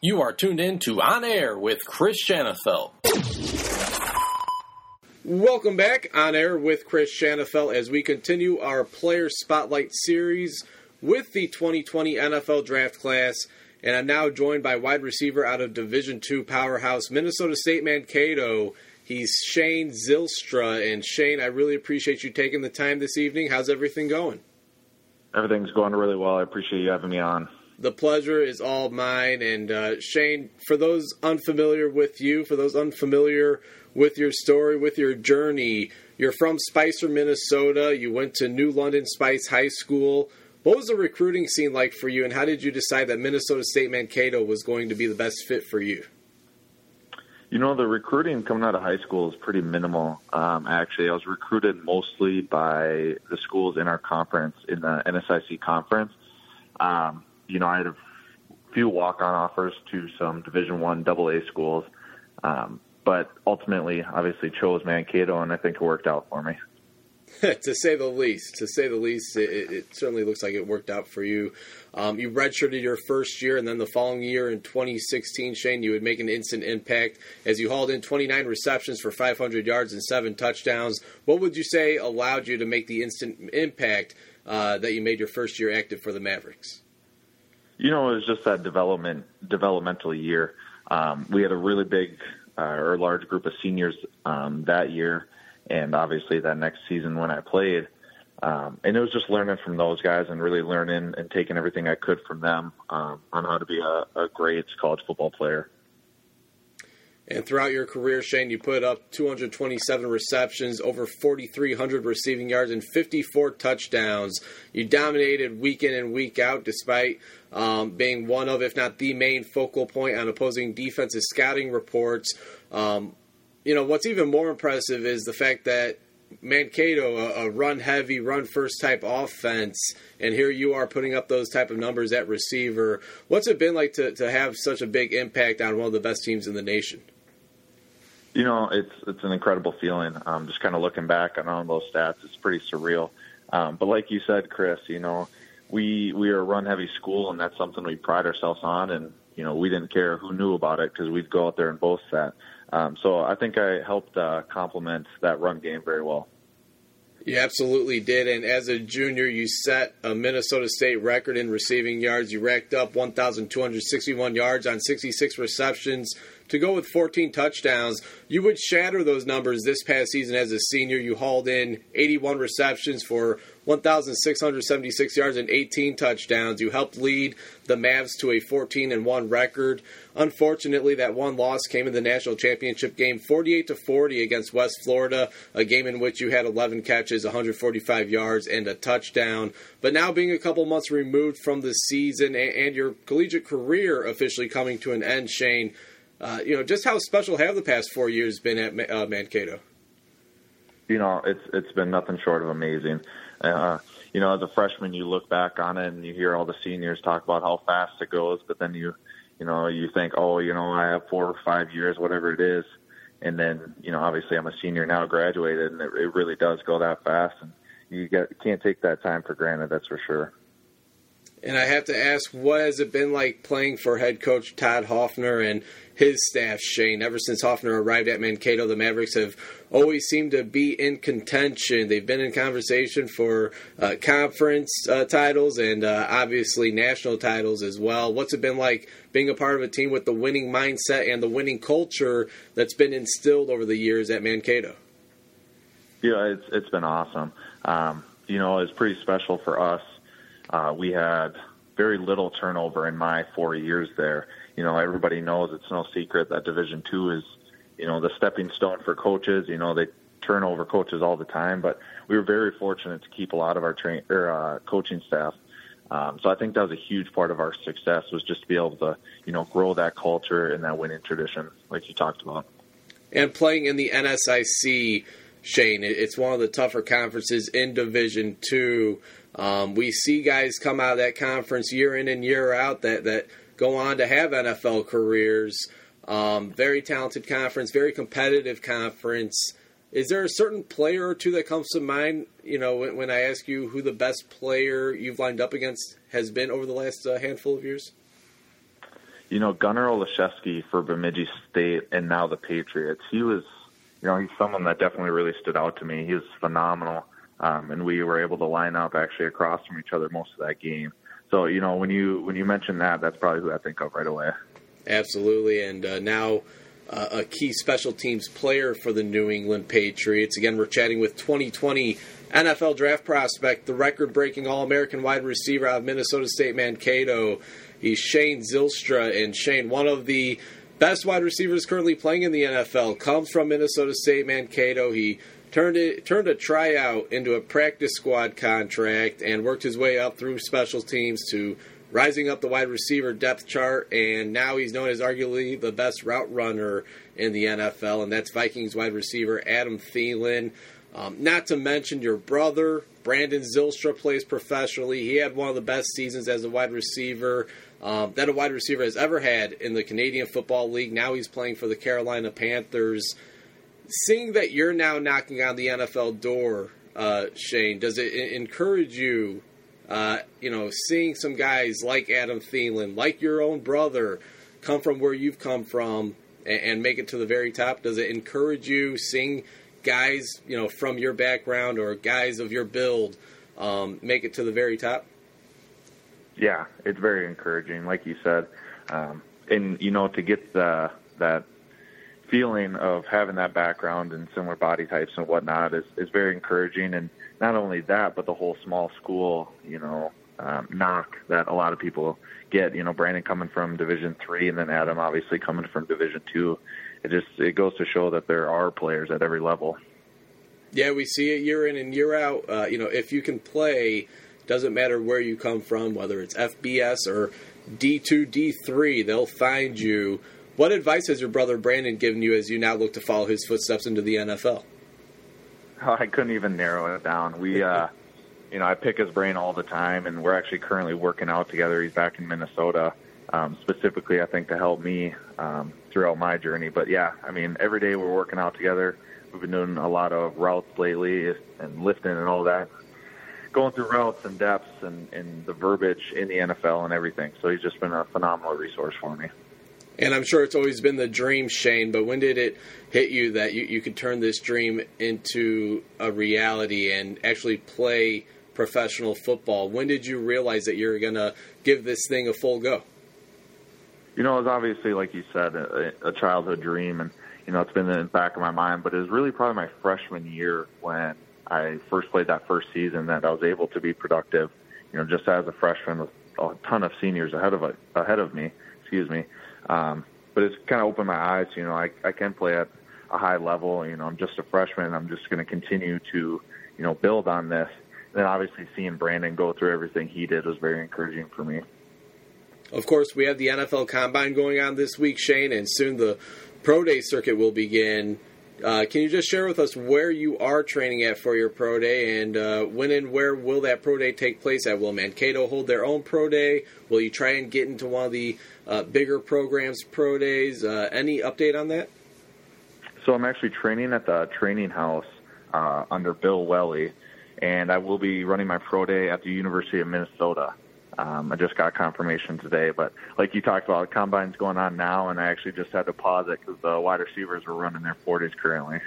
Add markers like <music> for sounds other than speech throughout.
You are tuned in to On Air with Chris Shanafelt. Welcome back on air with Chris Shanafelt as we continue our Player Spotlight series with the 2020 NFL Draft Class. And I'm now joined by wide receiver out of Division II powerhouse Minnesota State Mankato. He's Shane Zylstra. And Shane, I really appreciate you taking the time this evening. How's everything going? Everything's going really well. I appreciate you having me on. The pleasure is all mine. And uh, Shane, for those unfamiliar with you, for those unfamiliar with your story, with your journey, you're from Spicer, Minnesota. You went to New London Spice High School. What was the recruiting scene like for you, and how did you decide that Minnesota State Mankato was going to be the best fit for you? You know, the recruiting coming out of high school is pretty minimal. Um, actually, I was recruited mostly by the schools in our conference, in the NSIC conference. Um, you know, I had a few walk-on offers to some Division One AA schools, um, but ultimately, obviously, chose Mankato, and I think it worked out for me. <laughs> to say the least, to say the least, it, it, certainly looks like it worked out for you. Um, you redshirted your first year, and then the following year in 2016, Shane, you would make an instant impact as you hauled in 29 receptions for 500 yards and seven touchdowns. What would you say allowed you to make the instant impact uh, that you made your first year active for the Mavericks? You know, it was just that development developmental year. Um, we had a really big uh, or large group of seniors um, that year, and obviously that next season when I played. Um, and it was just learning from those guys and really learning and taking everything I could from them um, on how to be a, a great college football player. And throughout your career, Shane, you put up 227 receptions, over 4,300 receiving yards, and 54 touchdowns. You dominated week in and week out, despite um, being one of, if not the main focal point on opposing defenses' scouting reports. Um, you know, what's even more impressive is the fact that Mankato, a, a run heavy, run first type offense, and here you are putting up those type of numbers at receiver. What's it been like to, to have such a big impact on one of the best teams in the nation? You know, it's it's an incredible feeling. Um, just kind of looking back on all those stats, it's pretty surreal. Um, but like you said, Chris, you know, we we are a run heavy school, and that's something we pride ourselves on. And you know, we didn't care who knew about it because we'd go out there and boast that. Um, so I think I helped uh, complement that run game very well. You absolutely did. And as a junior, you set a Minnesota State record in receiving yards. You racked up 1,261 yards on 66 receptions to go with 14 touchdowns. You would shatter those numbers this past season as a senior. You hauled in 81 receptions for 1,676 yards and 18 touchdowns. You helped lead the Mavs to a 14 and 1 record. Unfortunately, that one loss came in the national championship game, 48 to 40 against West Florida, a game in which you had 11 catches, 145 yards, and a touchdown. But now, being a couple months removed from the season and your collegiate career officially coming to an end, Shane, uh, you know just how special have the past four years been at uh, Mankato? You know, it's it's been nothing short of amazing. Uh, you know, as a freshman, you look back on it and you hear all the seniors talk about how fast it goes, but then you, you know, you think, oh, you know, I have four or five years, whatever it is, and then, you know, obviously I'm a senior now, graduated, and it, it really does go that fast, and you get can't take that time for granted. That's for sure. And I have to ask, what has it been like playing for head coach Todd Hoffner and his staff, Shane? Ever since Hoffner arrived at Mankato, the Mavericks have always seemed to be in contention. They've been in conversation for uh, conference uh, titles and uh, obviously national titles as well. What's it been like being a part of a team with the winning mindset and the winning culture that's been instilled over the years at Mankato? Yeah, it's it's been awesome. Um, you know, it's pretty special for us uh, we had very little turnover in my four years there. You know, everybody knows it's no secret that Division Two is, you know, the stepping stone for coaches. You know, they turn over coaches all the time, but we were very fortunate to keep a lot of our train or uh, coaching staff. Um, so I think that was a huge part of our success was just to be able to, you know, grow that culture and that winning tradition, like you talked about. And playing in the NSIC, Shane, it's one of the tougher conferences in Division Two. Um, we see guys come out of that conference year in and year out that, that go on to have NFL careers. Um, very talented conference, very competitive conference. Is there a certain player or two that comes to mind? You know, when, when I ask you who the best player you've lined up against has been over the last uh, handful of years. you know, Gunnar Olszewski for Bemidji State and now the Patriots. He was, you know, he's someone that definitely really stood out to me. He was phenomenal, um, and we were able to line up actually across from each other most of that game. So, you know, when you when you mention that, that's probably who I think of right away. Absolutely, and uh, now uh, a key special teams player for the New England Patriots. Again, we're chatting with 2020 NFL draft prospect, the record breaking All American wide receiver out of Minnesota State Mankato. He's Shane Zylstra. And Shane, one of the best wide receivers currently playing in the NFL, comes from Minnesota State Mankato. He turned it turned a tryout into a practice squad contract and worked his way up through special teams to rising up the wide receiver depth chart and now he's known as arguably the best route runner in the NFL and that's Vikings wide receiver Adam Thielen. Um, not to mention your brother, Brandon Zylstra, plays professionally. He had one of the best seasons as a wide receiver um, that a wide receiver has ever had in the Canadian Football League. Now he's playing for the Carolina Panthers. Seeing that you're now knocking on the NFL door, uh, Shane, does it encourage you? Uh, you know, seeing some guys like Adam Thielen, like your own brother, come from where you've come from and, and make it to the very top. Does it encourage you seeing guys, you know, from your background or guys of your build um, make it to the very top? Yeah, it's very encouraging, like you said, um, and you know, to get the that feeling of having that background and similar body types and whatnot is is very encouraging. And not only that, but the whole small school, you know, um, knock that a lot of people get. You know, Brandon coming from Division three, and then Adam obviously coming from Division two. It just it goes to show that there are players at every level. Yeah, we see it year in and year out. Uh, you know, if you can play doesn't matter where you come from, whether it's FBS or D2, D3, they'll find you. What advice has your brother Brandon given you as you now look to follow his footsteps into the NFL? Oh, I couldn't even narrow it down. We, uh, <laughs> you know, I pick his brain all the time, and we're actually currently working out together. He's back in Minnesota, um, specifically, I think, to help me um, throughout my journey. But yeah, I mean, every day we're working out together. We've been doing a lot of routes lately and lifting and all that going through routes and depths and, and the verbiage in the NFL and everything. So he's just been a phenomenal resource for me. And I'm sure it's always been the dream, Shane, but when did it hit you that you, you could turn this dream into a reality and actually play professional football? When did you realize that you're going to give this thing a full go? You know, it was obviously, like you said, a, a childhood dream, and, you know, it's been in the back of my mind, but it was really probably my freshman year when I first played that first season that I was able to be productive. You know, just as a freshman with a ton of seniors ahead of ahead of me. Excuse me. Um, but it's kind of opened my eyes. You know, I I can play at a high level. You know, I'm just a freshman. I'm just going to continue to you know build on this. And then obviously seeing Brandon go through everything he did was very encouraging for me. Of course, we have the NFL Combine going on this week, Shane, and soon the Pro Day circuit will begin. Uh, can you just share with us where you are training at for your pro day, and uh, when and where will that pro day take place at? Will Mankato hold their own pro day? Will you try and get into one of the uh, bigger programs pro days? Uh, any update on that? So I'm actually training at the training house uh, under Bill Welly, and I will be running my pro day at the University of Minnesota. Um, I just got confirmation today, but like you talked about, combine's going on now, and I actually just had to pause it because the wide receivers were running their 40s currently.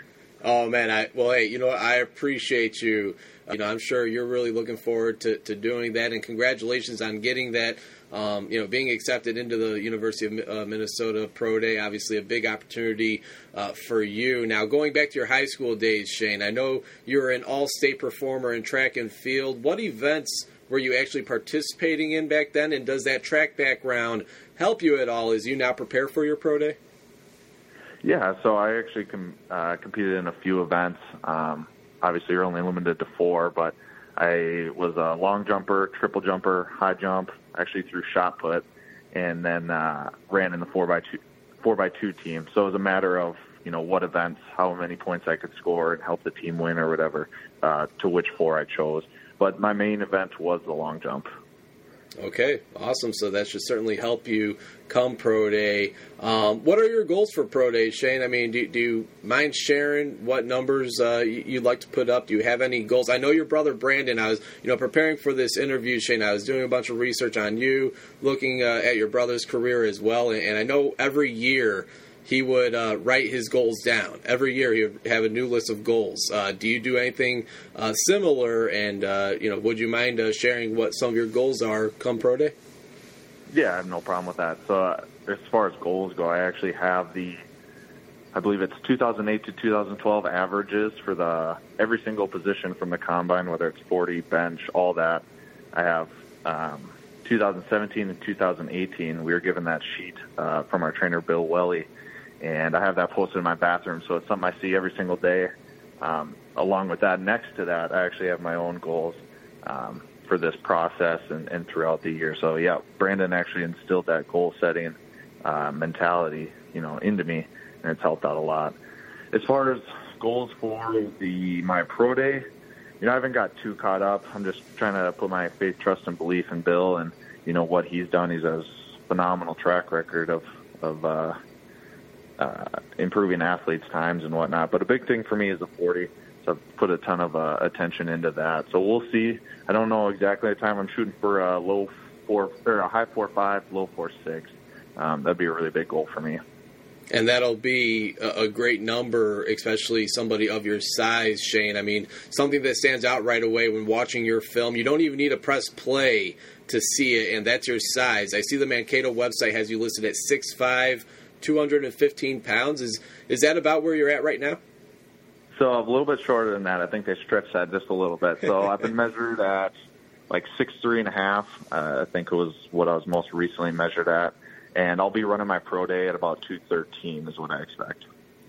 Oh man, I well, hey, you know what? I appreciate you. You know, I'm sure you're really looking forward to, to doing that, and congratulations on getting that. Um, you know, being accepted into the University of uh, Minnesota Pro Day, obviously a big opportunity uh, for you. Now, going back to your high school days, Shane, I know you're an all-state performer in track and field. What events? Were you actually participating in back then? And does that track background help you at all as you now prepare for your pro day? Yeah, so I actually com- uh, competed in a few events. Um, obviously, you're only limited to four, but I was a long jumper, triple jumper, high jump, actually threw shot put, and then uh, ran in the four by two four by two team. So it was a matter of you know what events, how many points I could score, and help the team win or whatever. Uh, to which four I chose but my main event was the long jump. Okay, awesome. So that should certainly help you come pro day. Um, what are your goals for pro day, Shane? I mean, do, do you mind sharing what numbers uh, you'd like to put up? Do you have any goals? I know your brother Brandon. I was, you know, preparing for this interview, Shane. I was doing a bunch of research on you, looking uh, at your brother's career as well, and, and I know every year he would uh, write his goals down. Every year he would have a new list of goals. Uh, do you do anything uh, similar? And uh, you know, would you mind uh, sharing what some of your goals are come pro day? Yeah, I have no problem with that. So uh, as far as goals go, I actually have the, I believe it's 2008 to 2012 averages for the every single position from the combine, whether it's 40, bench, all that. I have. Um, 2017 and 2018, we were given that sheet from our trainer Bill Welly, and I have that posted in my bathroom. So it's something I see every single day. Um, along with that, next to that, I actually have my own goals um, for this process and, and throughout the year. So yeah, Brandon actually instilled that goal setting uh, mentality, you know, into me, and it's helped out a lot. As far as goals for the my pro day, you know, I haven't got too caught up. I'm just trying to put my faith, trust, and belief in Bill and you know what he's done. He's a phenomenal track record of of uh, uh, improving athletes' times and whatnot. But a big thing for me is the 40. So I've put a ton of uh, attention into that. So we'll see. I don't know exactly the time. I'm shooting for a low four or a high four five, low four six. Um, that'd be a really big goal for me. And that'll be a, great number, especially somebody of your size, Shane. I mean, something that stands out right away when watching your film. You don't even need to press play to see it, and that's your size. I see the Mankato website has you listed at six five. 215 pounds. Is is that about where you're at right now? So I'm a little bit shorter than that. I think they stretched that just a little bit. So I've been <laughs> measured at like six three and a half. Uh, I think it was what I was most recently measured at, and I'll be running my pro day at about 213 is what I expect.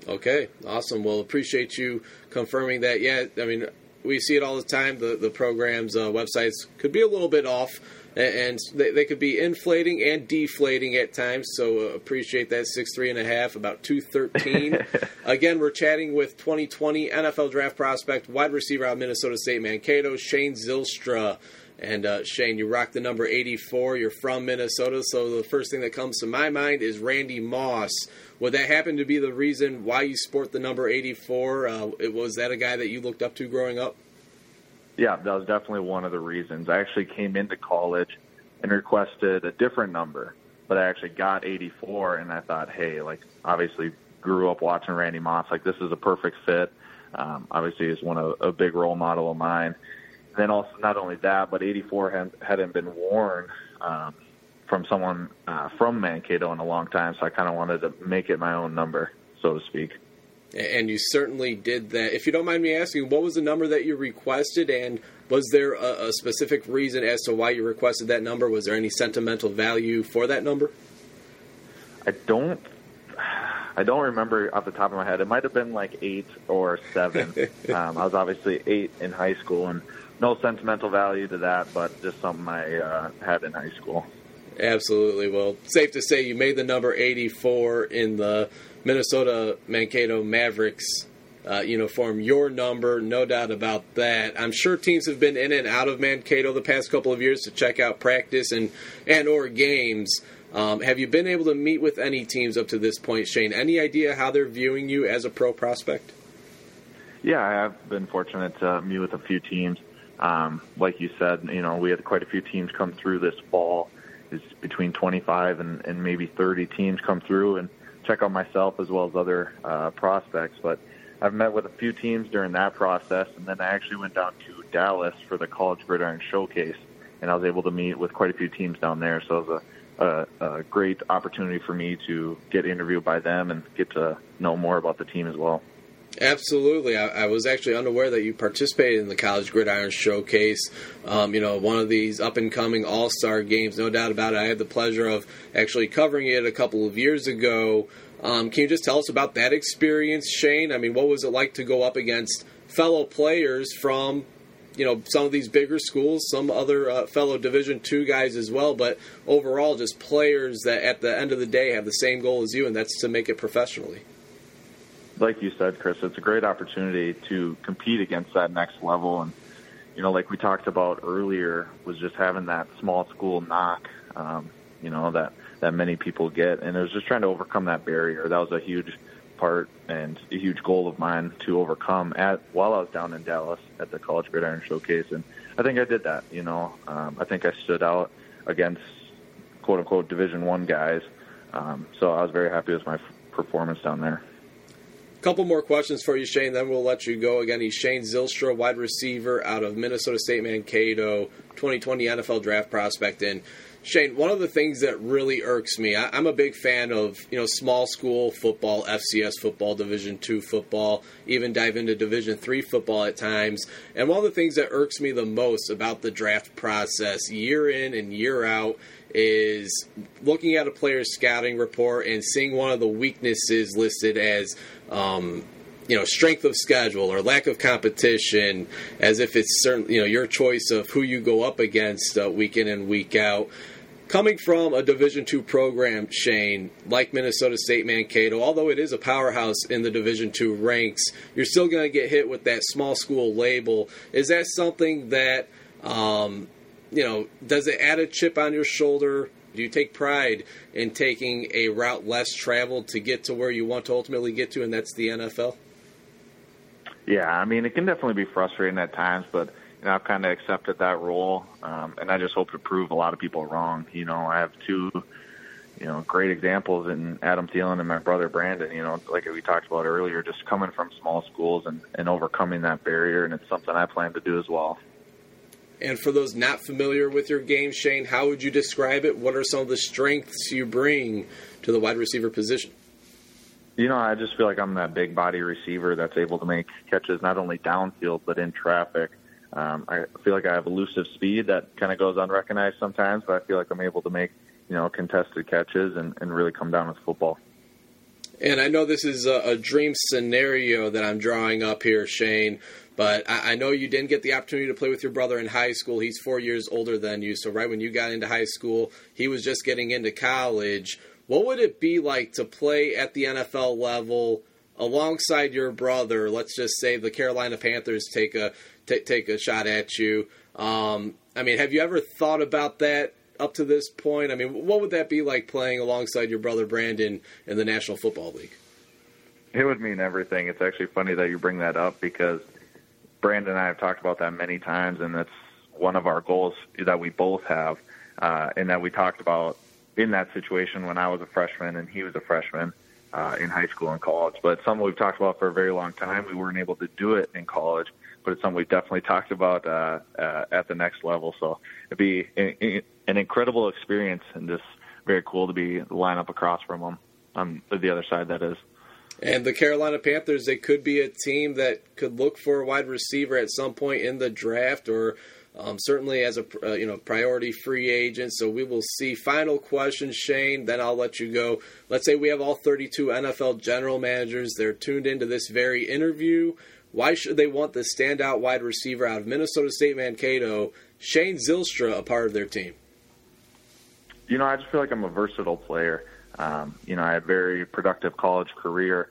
Okay, awesome. Well, appreciate you confirming that. Yeah, I mean, we see it all the time. The the programs uh, websites could be a little bit off and they, they could be inflating and deflating at times. So uh, appreciate that six three and a half, about two thirteen. <laughs> Again, we're chatting with 2020 NFL draft prospect, wide receiver out of Minnesota State Mankato, Shane Zylstra. And uh, Shane, you rock the number 84. You're from Minnesota, so the first thing that comes to my mind is Randy Moss. Would that happen to be the reason why you sport the number 84? Uh, was that a guy that you looked up to growing up? Yeah, that was definitely one of the reasons. I actually came into college and requested a different number, but I actually got 84, and I thought, hey, like obviously grew up watching Randy Moss, like this is a perfect fit. Um, obviously, is one of a big role model of mine. Then also not only that, but 84 hadn't, hadn't been worn um, from someone uh, from Mankato in a long time, so I kind of wanted to make it my own number, so to speak and you certainly did that. If you don't mind me asking, what was the number that you requested, and was there a, a, specific reason as to why you requested that number? Was there any sentimental value for that number? I don't. I don't remember off the top of my head. It might have been like eight or seven. <laughs> um, I was obviously eight in high school, and no sentimental value to that, but just something I uh, had in high school. Absolutely. Well, safe to say you made the number 84 in the Minnesota Mankato Mavericks uh, uniform. Your number, no doubt about that. I'm sure teams have been in and out of Mankato the past couple of years to check out practice and and or games. Um, have you been able to meet with any teams up to this point, Shane? Any idea how they're viewing you as a pro prospect? Yeah, I have been fortunate to meet with a few teams. Um, like you said, you know, we had quite a few teams come through this fall. It's between 25 and, and maybe 30 teams come through, and check on myself as well as other uh, prospects. But I've met with a few teams during that process, and then I actually went down to Dallas for the College Gridiron Showcase, and I was able to meet with quite a few teams down there. So it was a, a, a great opportunity for me to get interviewed by them and get to know more about the team as well. Absolutely. I, I, was actually unaware that you participated in the College Gridiron Showcase. Um, you know, one of these up and coming all star games, no doubt about it. I had the pleasure of actually covering it a couple of years ago. Um, can you just tell us about that experience, Shane? I mean, what was it like to go up against fellow players from, you know, some of these bigger schools, some other uh, fellow Division two guys as well, but overall, just players that at the end of the day have the same goal as you, and that's to make it professionally like you said, Chris, it's a great opportunity to compete against that next level. And you know, like we talked about earlier, was just having that small school knock, um, you know, that that many people get, and it was just trying to overcome that barrier. That was a huge part and a huge goal of mine to overcome at while I was down in Dallas at the College Gridiron Showcase, and I think I did that. You know, um, I think I stood out against quote unquote Division One guys, um, so I was very happy with my performance down there. Couple more questions for you, Shane. Then we'll let you go. Again, he's Shane Zylstra, wide receiver out of Minnesota State Mankato, 2020 NFL Draft prospect. And Shane, one of the things that really irks me, I, am a big fan of you know small school football, FCS football, Division two football, even dive into Division three football at times. And one of the things that irks me the most about the draft process, year in and year out, is looking at a player's scouting report and seeing one of the weaknesses listed as um, you know strength of schedule or lack of competition as if it's certain you know your choice of who you go up against uh, week in and week out. Coming from a division two program shane like minnesota state mankato although it is a powerhouse in the division two ranks you're still going to get hit with that small school label. Is that something that um, you know does it add a chip on your shoulder do you take pride in taking a route less traveled to get to where you want to ultimately get to and that's the nfl yeah i mean it can definitely be frustrating at times but you know, I've kind of accepted that role, um, and I just hope to prove a lot of people wrong. You know, I have two, you know, great examples in Adam Thielen and my brother Brandon. You know, like we talked about earlier, just coming from small schools and, and overcoming that barrier, and it's something I plan to do as well. And for those not familiar with your game, Shane, how would you describe it? What are some of the strengths you bring to the wide receiver position? You know, I just feel like I'm that big body receiver that's able to make catches not only downfield but in traffic. Um, I feel like I have elusive speed that kind of goes unrecognized sometimes, but I feel like I'm able to make you know contested catches and, and really come down with football. And I know this is a, a dream scenario that I'm drawing up here, Shane. But I, I know you didn't get the opportunity to play with your brother in high school. He's four years older than you. So right when you got into high school, he was just getting into college. What would it be like to play at the NFL level? alongside your brother, let's just say the Carolina Panthers take a t- take a shot at you. Um, I mean, have you ever thought about that up to this point? I mean, what would that be like playing alongside your brother Brandon in the National Football League? It would mean everything. It's actually funny that you bring that up because Brandon and I have talked about that many times, and that's one of our goals that we both have, uh, and that we talked about in that situation when I was a freshman and he was a freshman uh, in high school and college. But something we've talked about for a very long time. We weren't able to do it in college, but it's something we've definitely talked about uh, uh, at the next level. So it'd be an incredible experience and just very cool to be line up across from them on the other side. That is. And the Carolina Panthers, they could be a team that could look for a wide receiver at some point in the draft or um, certainly as a uh, you know priority free agent. So we will see. Final question, Shane. Then I'll let you go. Let's say we have all 32 NFL general managers. They're tuned into this very interview. Why should they want the standout wide receiver out of Minnesota State Mankato, Shane Zylstra, a part of their team? You know, I just feel like I'm a versatile player. Um, you know, I had a very productive college career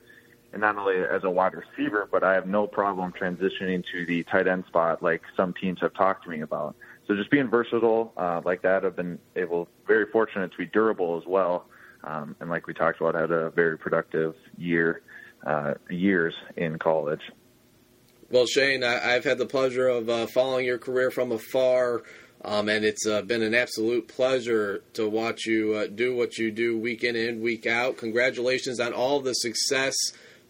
and not only as a wide receiver, but I have no problem transitioning to the tight end spot like some teams have talked to me about. So just being versatile uh, like that, I've been able, very fortunate to be durable as well. Um, and like we talked about, I had a very productive year, uh, years in college. Well, Shane, I, have had the pleasure of uh, following your career from afar. Um, and it's uh, been an absolute pleasure to watch you uh, do what you do week in and week out. Congratulations on all the success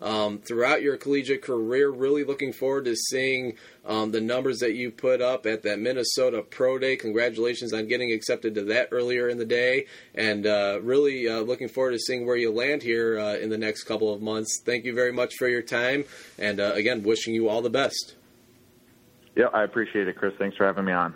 um, throughout your collegiate career. Really looking forward to seeing um, the numbers that you put up at that Minnesota Pro Day. Congratulations on getting accepted to that earlier in the day, and uh, really uh, looking forward to seeing where you land here uh, in the next couple of months. Thank you very much for your time, and uh, again, wishing you all the best. Yeah, I appreciate it, Chris. Thanks for having me on.